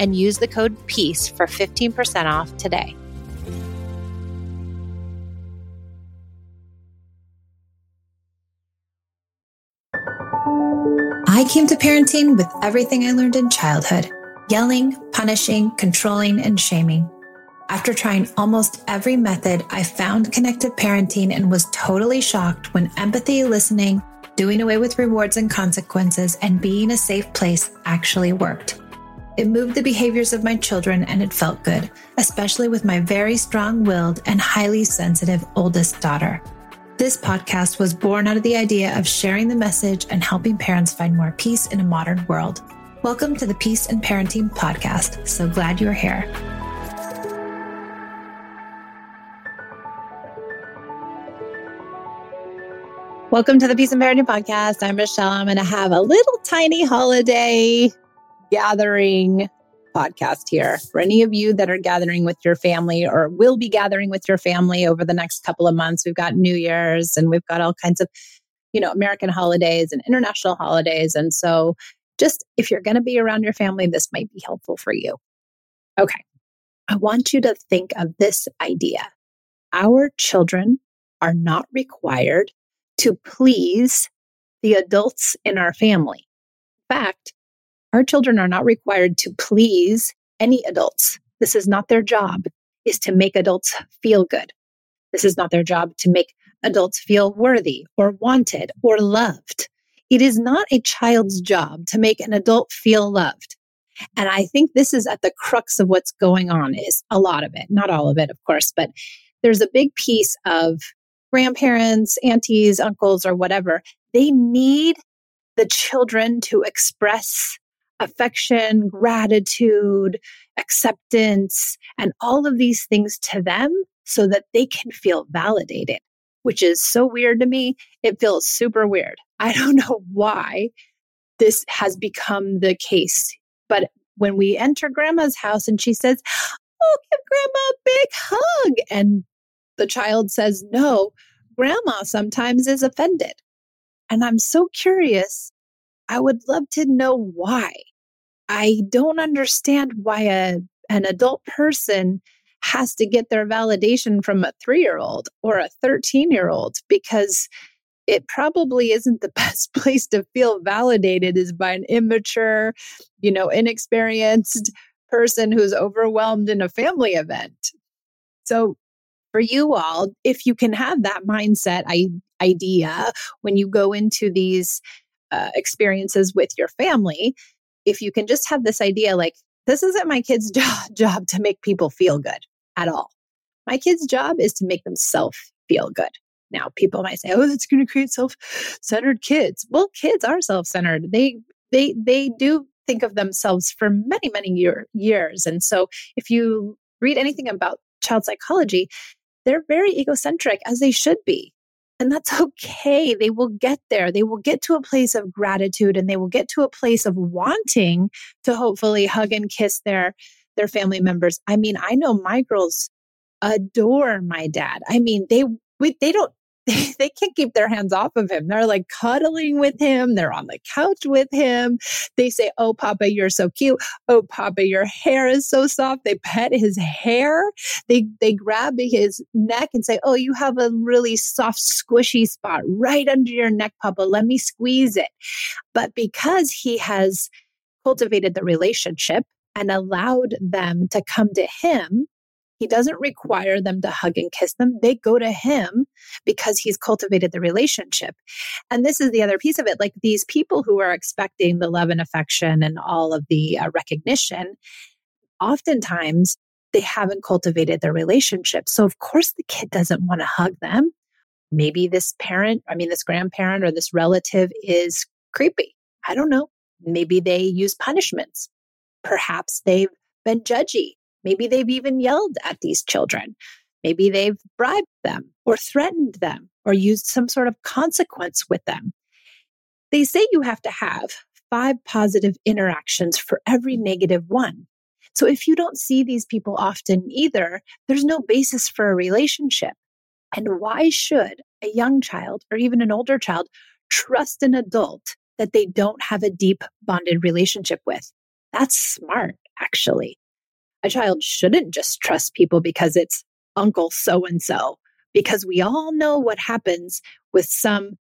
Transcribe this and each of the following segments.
and use the code PEACE for 15% off today. I came to parenting with everything I learned in childhood yelling, punishing, controlling, and shaming. After trying almost every method, I found connected parenting and was totally shocked when empathy, listening, doing away with rewards and consequences, and being a safe place actually worked. It moved the behaviors of my children and it felt good, especially with my very strong willed and highly sensitive oldest daughter. This podcast was born out of the idea of sharing the message and helping parents find more peace in a modern world. Welcome to the Peace and Parenting Podcast. So glad you're here. Welcome to the Peace and Parenting Podcast. I'm Michelle. I'm going to have a little tiny holiday gathering podcast here. For any of you that are gathering with your family or will be gathering with your family over the next couple of months, we've got New Year's and we've got all kinds of, you know, American holidays and international holidays. And so, just if you're going to be around your family, this might be helpful for you. Okay. I want you to think of this idea. Our children are not required to please the adults in our family. In fact, our children are not required to please any adults. This is not their job, is to make adults feel good. This is not their job to make adults feel worthy or wanted or loved. It is not a child's job to make an adult feel loved. And I think this is at the crux of what's going on is a lot of it, not all of it, of course, but there's a big piece of grandparents, aunties, uncles, or whatever. They need the children to express affection, gratitude, acceptance, and all of these things to them so that they can feel validated, which is so weird to me. It feels super weird. I don't know why this has become the case. But when we enter grandma's house and she says, Oh, give grandma a big hug. And the child says, No, grandma sometimes is offended. And I'm so curious. I would love to know why. I don't understand why a, an adult person has to get their validation from a three year old or a 13 year old because it probably isn't the best place to feel validated is by an immature, you know, inexperienced person who's overwhelmed in a family event. So, for you all, if you can have that mindset I, idea when you go into these uh, experiences with your family, if you can just have this idea like, this isn't my kid's job, job to make people feel good at all. My kid's job is to make themselves feel good. Now, people might say, "Oh, that's going to create self-centered kids." Well, kids are self-centered. They they they do think of themselves for many many year, years, and so if you read anything about child psychology, they're very egocentric, as they should be. And that's okay. They will get there. They will get to a place of gratitude and they will get to a place of wanting to hopefully hug and kiss their their family members. I mean, I know my girls adore my dad. I mean, they we, they don't they, can't keep their hands off of him. They're like cuddling with him. They're on the couch with him. They say, Oh, Papa, you're so cute. Oh, Papa, your hair is so soft. They pet his hair. They, they grab his neck and say, Oh, you have a really soft, squishy spot right under your neck, Papa. Let me squeeze it. But because he has cultivated the relationship and allowed them to come to him He doesn't require them to hug and kiss them. They go to him because he's cultivated the relationship. And this is the other piece of it. Like these people who are expecting the love and affection and all of the uh, recognition, oftentimes they haven't cultivated their relationship. So, of course, the kid doesn't want to hug them. Maybe this parent, I mean, this grandparent or this relative is creepy. I don't know. Maybe they use punishments. Perhaps they've been judgy. Maybe they've even yelled at these children. Maybe they've bribed them or threatened them or used some sort of consequence with them. They say you have to have five positive interactions for every negative one. So if you don't see these people often either, there's no basis for a relationship. And why should a young child or even an older child trust an adult that they don't have a deep bonded relationship with? That's smart, actually. A child shouldn't just trust people because it's Uncle so and so, because we all know what happens with some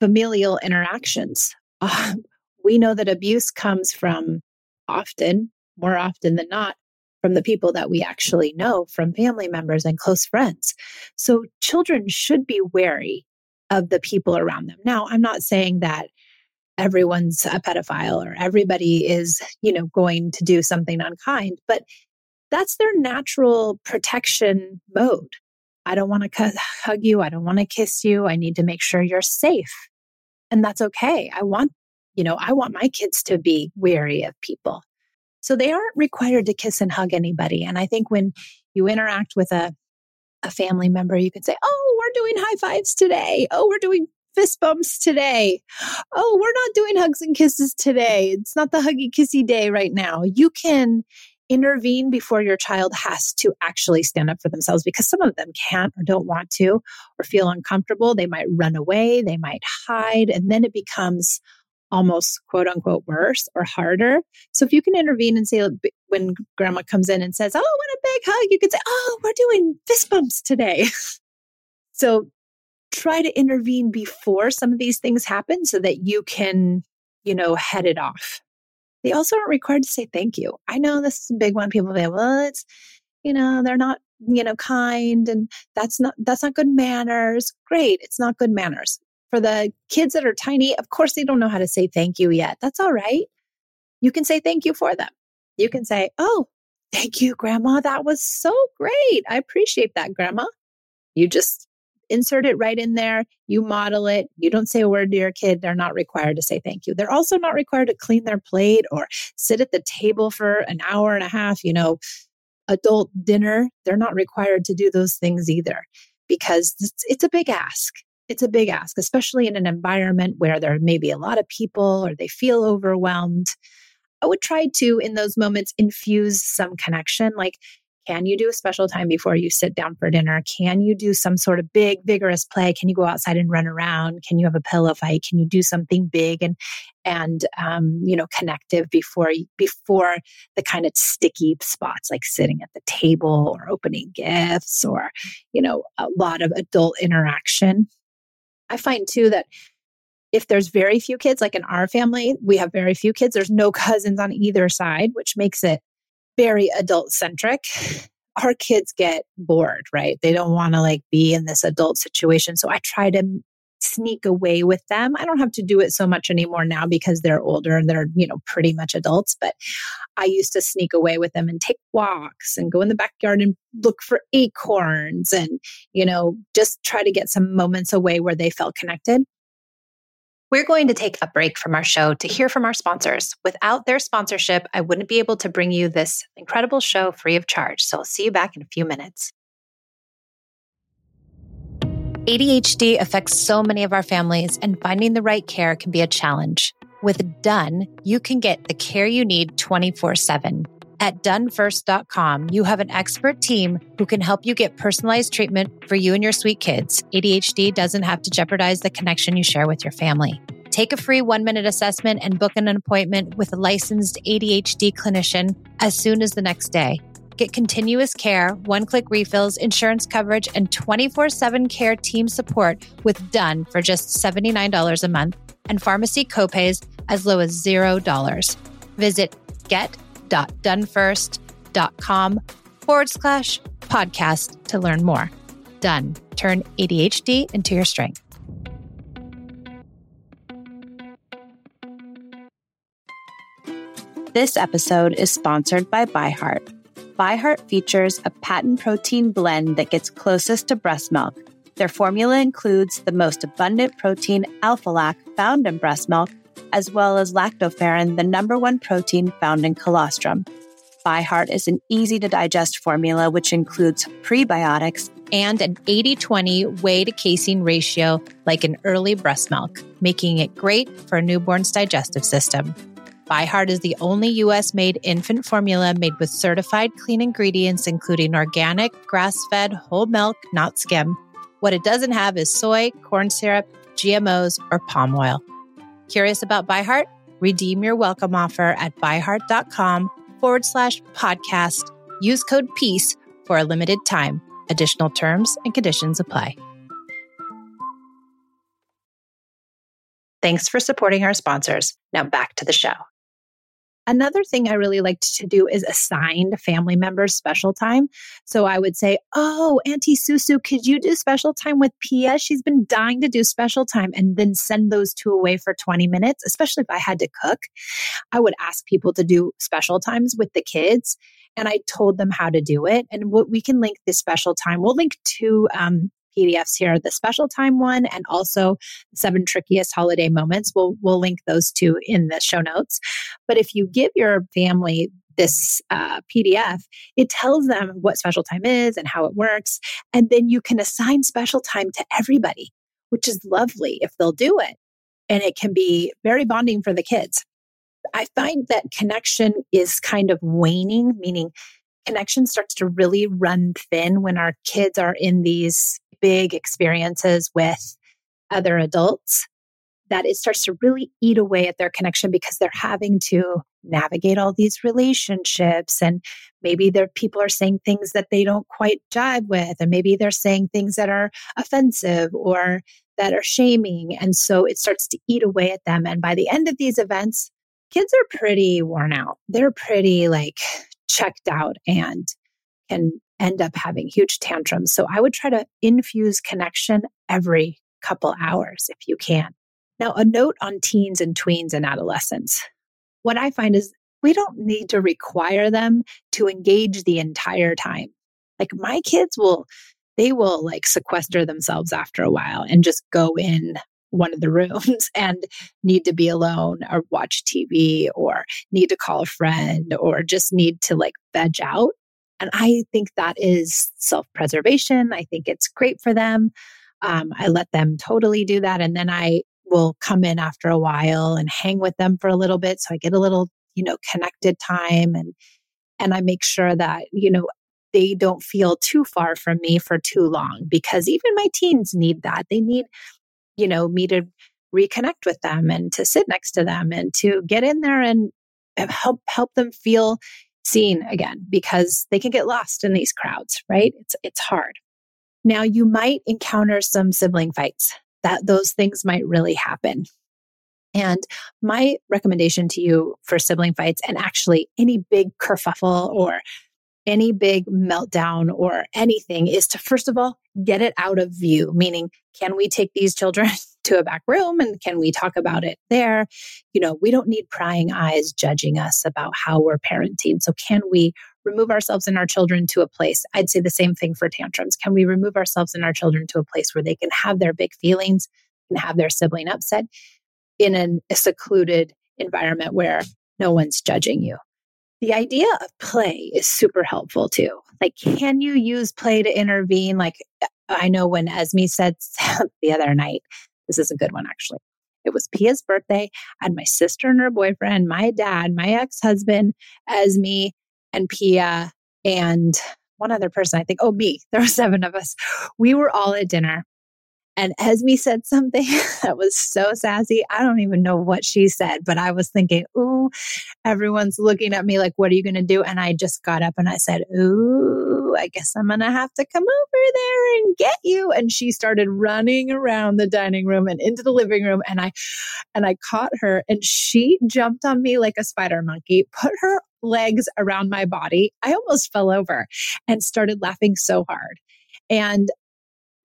familial interactions. Uh, we know that abuse comes from often, more often than not, from the people that we actually know, from family members and close friends. So children should be wary of the people around them. Now, I'm not saying that everyone's a pedophile or everybody is, you know, going to do something unkind, but that's their natural protection mode. I don't want to hug you. I don't want to kiss you. I need to make sure you're safe. And that's okay. I want, you know, I want my kids to be wary of people. So they aren't required to kiss and hug anybody. And I think when you interact with a, a family member, you can say, Oh, we're doing high fives today. Oh, we're doing fist bumps today. Oh, we're not doing hugs and kisses today. It's not the huggy kissy day right now. You can intervene before your child has to actually stand up for themselves because some of them can't or don't want to or feel uncomfortable. They might run away, they might hide, and then it becomes almost quote unquote worse or harder. So if you can intervene and say, when grandma comes in and says, Oh, what a big hug, you could say, Oh, we're doing fist bumps today. so try to intervene before some of these things happen so that you can, you know, head it off. They also aren't required to say thank you. I know this is a big one. People say, well, it's, you know, they're not, you know, kind and that's not, that's not good manners. Great. It's not good manners. For the kids that are tiny, of course, they don't know how to say thank you yet. That's all right. You can say thank you for them. You can say, oh, thank you, grandma. That was so great. I appreciate that, grandma. You just insert it right in there. You model it. You don't say a word to your kid. They're not required to say thank you. They're also not required to clean their plate or sit at the table for an hour and a half, you know, adult dinner. They're not required to do those things either because it's, it's a big ask. It's a big ask, especially in an environment where there may be a lot of people or they feel overwhelmed. I would try to, in those moments, infuse some connection. Like, can you do a special time before you sit down for dinner? Can you do some sort of big, vigorous play? Can you go outside and run around? Can you have a pillow fight? Can you do something big and and um, you know connective before before the kind of sticky spots like sitting at the table or opening gifts or you know a lot of adult interaction? I find too that if there's very few kids, like in our family, we have very few kids. There's no cousins on either side, which makes it very adult centric, our kids get bored, right? They don't want to like be in this adult situation. So I try to sneak away with them. I don't have to do it so much anymore now because they're older and they're, you know, pretty much adults, but I used to sneak away with them and take walks and go in the backyard and look for acorns and, you know, just try to get some moments away where they felt connected. We're going to take a break from our show to hear from our sponsors. Without their sponsorship, I wouldn't be able to bring you this incredible show free of charge. So I'll see you back in a few minutes. ADHD affects so many of our families, and finding the right care can be a challenge. With Done, you can get the care you need 24 7. At donefirst.com, you have an expert team who can help you get personalized treatment for you and your sweet kids. ADHD doesn't have to jeopardize the connection you share with your family. Take a free one minute assessment and book an appointment with a licensed ADHD clinician as soon as the next day. Get continuous care, one click refills, insurance coverage, and 24 7 care team support with Done for just $79 a month and pharmacy copays as low as $0. Visit get.donefirst.com forward slash podcast to learn more. Done. Turn ADHD into your strength. This episode is sponsored by ByHeart. ByHeart features a patent protein blend that gets closest to breast milk. Their formula includes the most abundant protein, alpha lac, found in breast milk, as well as lactoferrin, the number one protein found in colostrum. ByHeart is an easy to digest formula which includes prebiotics and an 80 20 whey to casein ratio like an early breast milk, making it great for a newborn's digestive system. ByHeart is the only US made infant formula made with certified clean ingredients, including organic, grass fed, whole milk, not skim. What it doesn't have is soy, corn syrup, GMOs, or palm oil. Curious about ByHeart? Redeem your welcome offer at byheart.com forward slash podcast. Use code PEACE for a limited time. Additional terms and conditions apply. Thanks for supporting our sponsors. Now back to the show. Another thing I really liked to do is assign family members special time. So I would say, Oh, Auntie Susu, could you do special time with Pia? She's been dying to do special time and then send those two away for 20 minutes, especially if I had to cook. I would ask people to do special times with the kids and I told them how to do it. And what we can link this special time. We'll link to um, PDFs here, the special time one and also seven trickiest holiday moments. We'll, we'll link those two in the show notes. But if you give your family this uh, PDF, it tells them what special time is and how it works. And then you can assign special time to everybody, which is lovely if they'll do it. And it can be very bonding for the kids. I find that connection is kind of waning, meaning connection starts to really run thin when our kids are in these big experiences with other adults that it starts to really eat away at their connection because they're having to navigate all these relationships and maybe their people are saying things that they don't quite jive with and maybe they're saying things that are offensive or that are shaming and so it starts to eat away at them and by the end of these events kids are pretty worn out. They're pretty like checked out and can end up having huge tantrums. So I would try to infuse connection every couple hours if you can. Now, a note on teens and tweens and adolescents. What I find is we don't need to require them to engage the entire time. Like my kids will, they will like sequester themselves after a while and just go in one of the rooms and need to be alone or watch TV or need to call a friend or just need to like veg out. And I think that is self preservation. I think it's great for them. Um, I let them totally do that. And then I will come in after a while and hang with them for a little bit. So I get a little, you know, connected time and, and I make sure that, you know, they don't feel too far from me for too long because even my teens need that. They need, you know, me to reconnect with them and to sit next to them and to get in there and help help them feel seen again because they can get lost in these crowds, right? It's it's hard. Now you might encounter some sibling fights. That those things might really happen. And my recommendation to you for sibling fights and actually any big kerfuffle or any big meltdown or anything is to first of all get it out of view, meaning, can we take these children to a back room and can we talk about it there? You know, we don't need prying eyes judging us about how we're parenting. So, can we remove ourselves and our children to a place? I'd say the same thing for tantrums. Can we remove ourselves and our children to a place where they can have their big feelings and have their sibling upset in an, a secluded environment where no one's judging you? The idea of play is super helpful too. Like, can you use play to intervene? Like, I know when Esme said the other night, this is a good one actually. It was Pia's birthday. Had my sister and her boyfriend, my dad, my ex husband, Esme, and Pia, and one other person, I think. Oh, me. There were seven of us. We were all at dinner. And Esme said something that was so sassy. I don't even know what she said, but I was thinking, ooh, everyone's looking at me like, what are you going to do? And I just got up and I said, ooh, I guess I'm going to have to come over there and get you. And she started running around the dining room and into the living room. And I, and I caught her and she jumped on me like a spider monkey, put her legs around my body. I almost fell over and started laughing so hard. And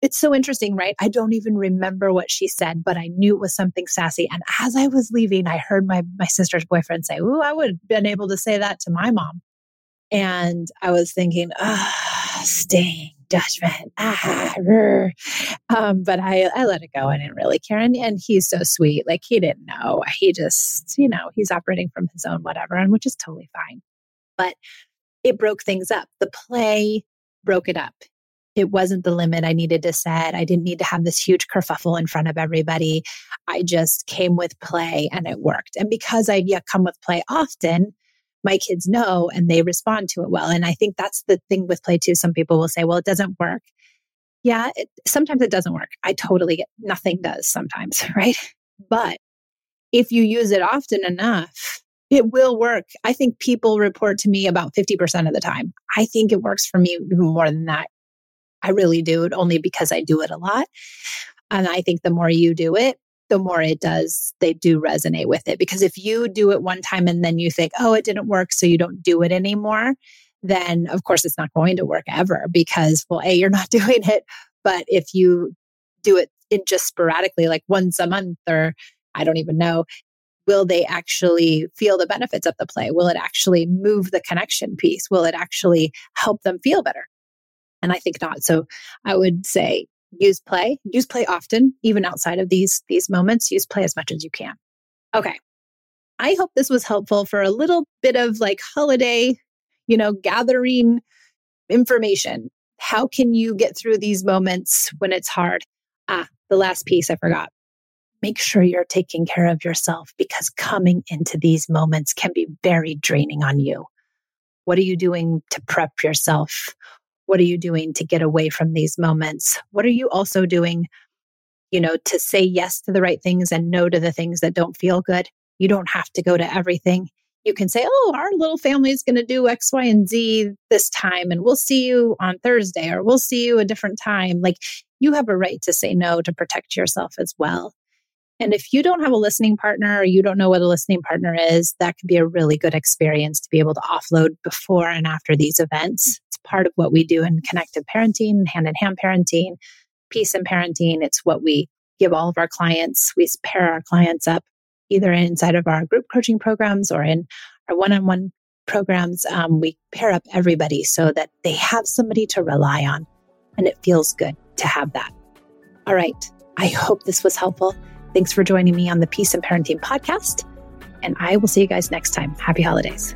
it's so interesting, right? I don't even remember what she said, but I knew it was something sassy. And as I was leaving, I heard my, my sister's boyfriend say, Ooh, I would have been able to say that to my mom. And I was thinking, ah, sting, judgment. Ah, um, but I, I let it go. I didn't really care. And, and he's so sweet. Like he didn't know. He just, you know, he's operating from his own whatever, and which is totally fine. But it broke things up. The play broke it up it wasn't the limit I needed to set. I didn't need to have this huge kerfuffle in front of everybody. I just came with play and it worked. And because I yeah, come with play often, my kids know and they respond to it well. And I think that's the thing with play too. Some people will say, well, it doesn't work. Yeah, it, sometimes it doesn't work. I totally get nothing does sometimes, right? But if you use it often enough, it will work. I think people report to me about 50% of the time. I think it works for me even more than that. I really do it only because I do it a lot. And I think the more you do it, the more it does, they do resonate with it. Because if you do it one time and then you think, oh, it didn't work, so you don't do it anymore, then of course it's not going to work ever because, well, A, you're not doing it. But if you do it in just sporadically, like once a month or I don't even know, will they actually feel the benefits of the play? Will it actually move the connection piece? Will it actually help them feel better? And I think not. So I would say use play, use play often, even outside of these, these moments, use play as much as you can. Okay. I hope this was helpful for a little bit of like holiday, you know, gathering information. How can you get through these moments when it's hard? Ah, the last piece I forgot. Make sure you're taking care of yourself because coming into these moments can be very draining on you. What are you doing to prep yourself? What are you doing to get away from these moments? What are you also doing, you know, to say yes to the right things and no to the things that don't feel good? You don't have to go to everything. You can say, oh, our little family is going to do X, Y, and Z this time, and we'll see you on Thursday, or we'll see you a different time. Like you have a right to say no to protect yourself as well. And if you don't have a listening partner or you don't know what a listening partner is, that could be a really good experience to be able to offload before and after these events. Part of what we do in connected parenting, hand in hand parenting, peace and parenting. It's what we give all of our clients. We pair our clients up either inside of our group coaching programs or in our one on one programs. Um, we pair up everybody so that they have somebody to rely on. And it feels good to have that. All right. I hope this was helpful. Thanks for joining me on the Peace and Parenting podcast. And I will see you guys next time. Happy holidays.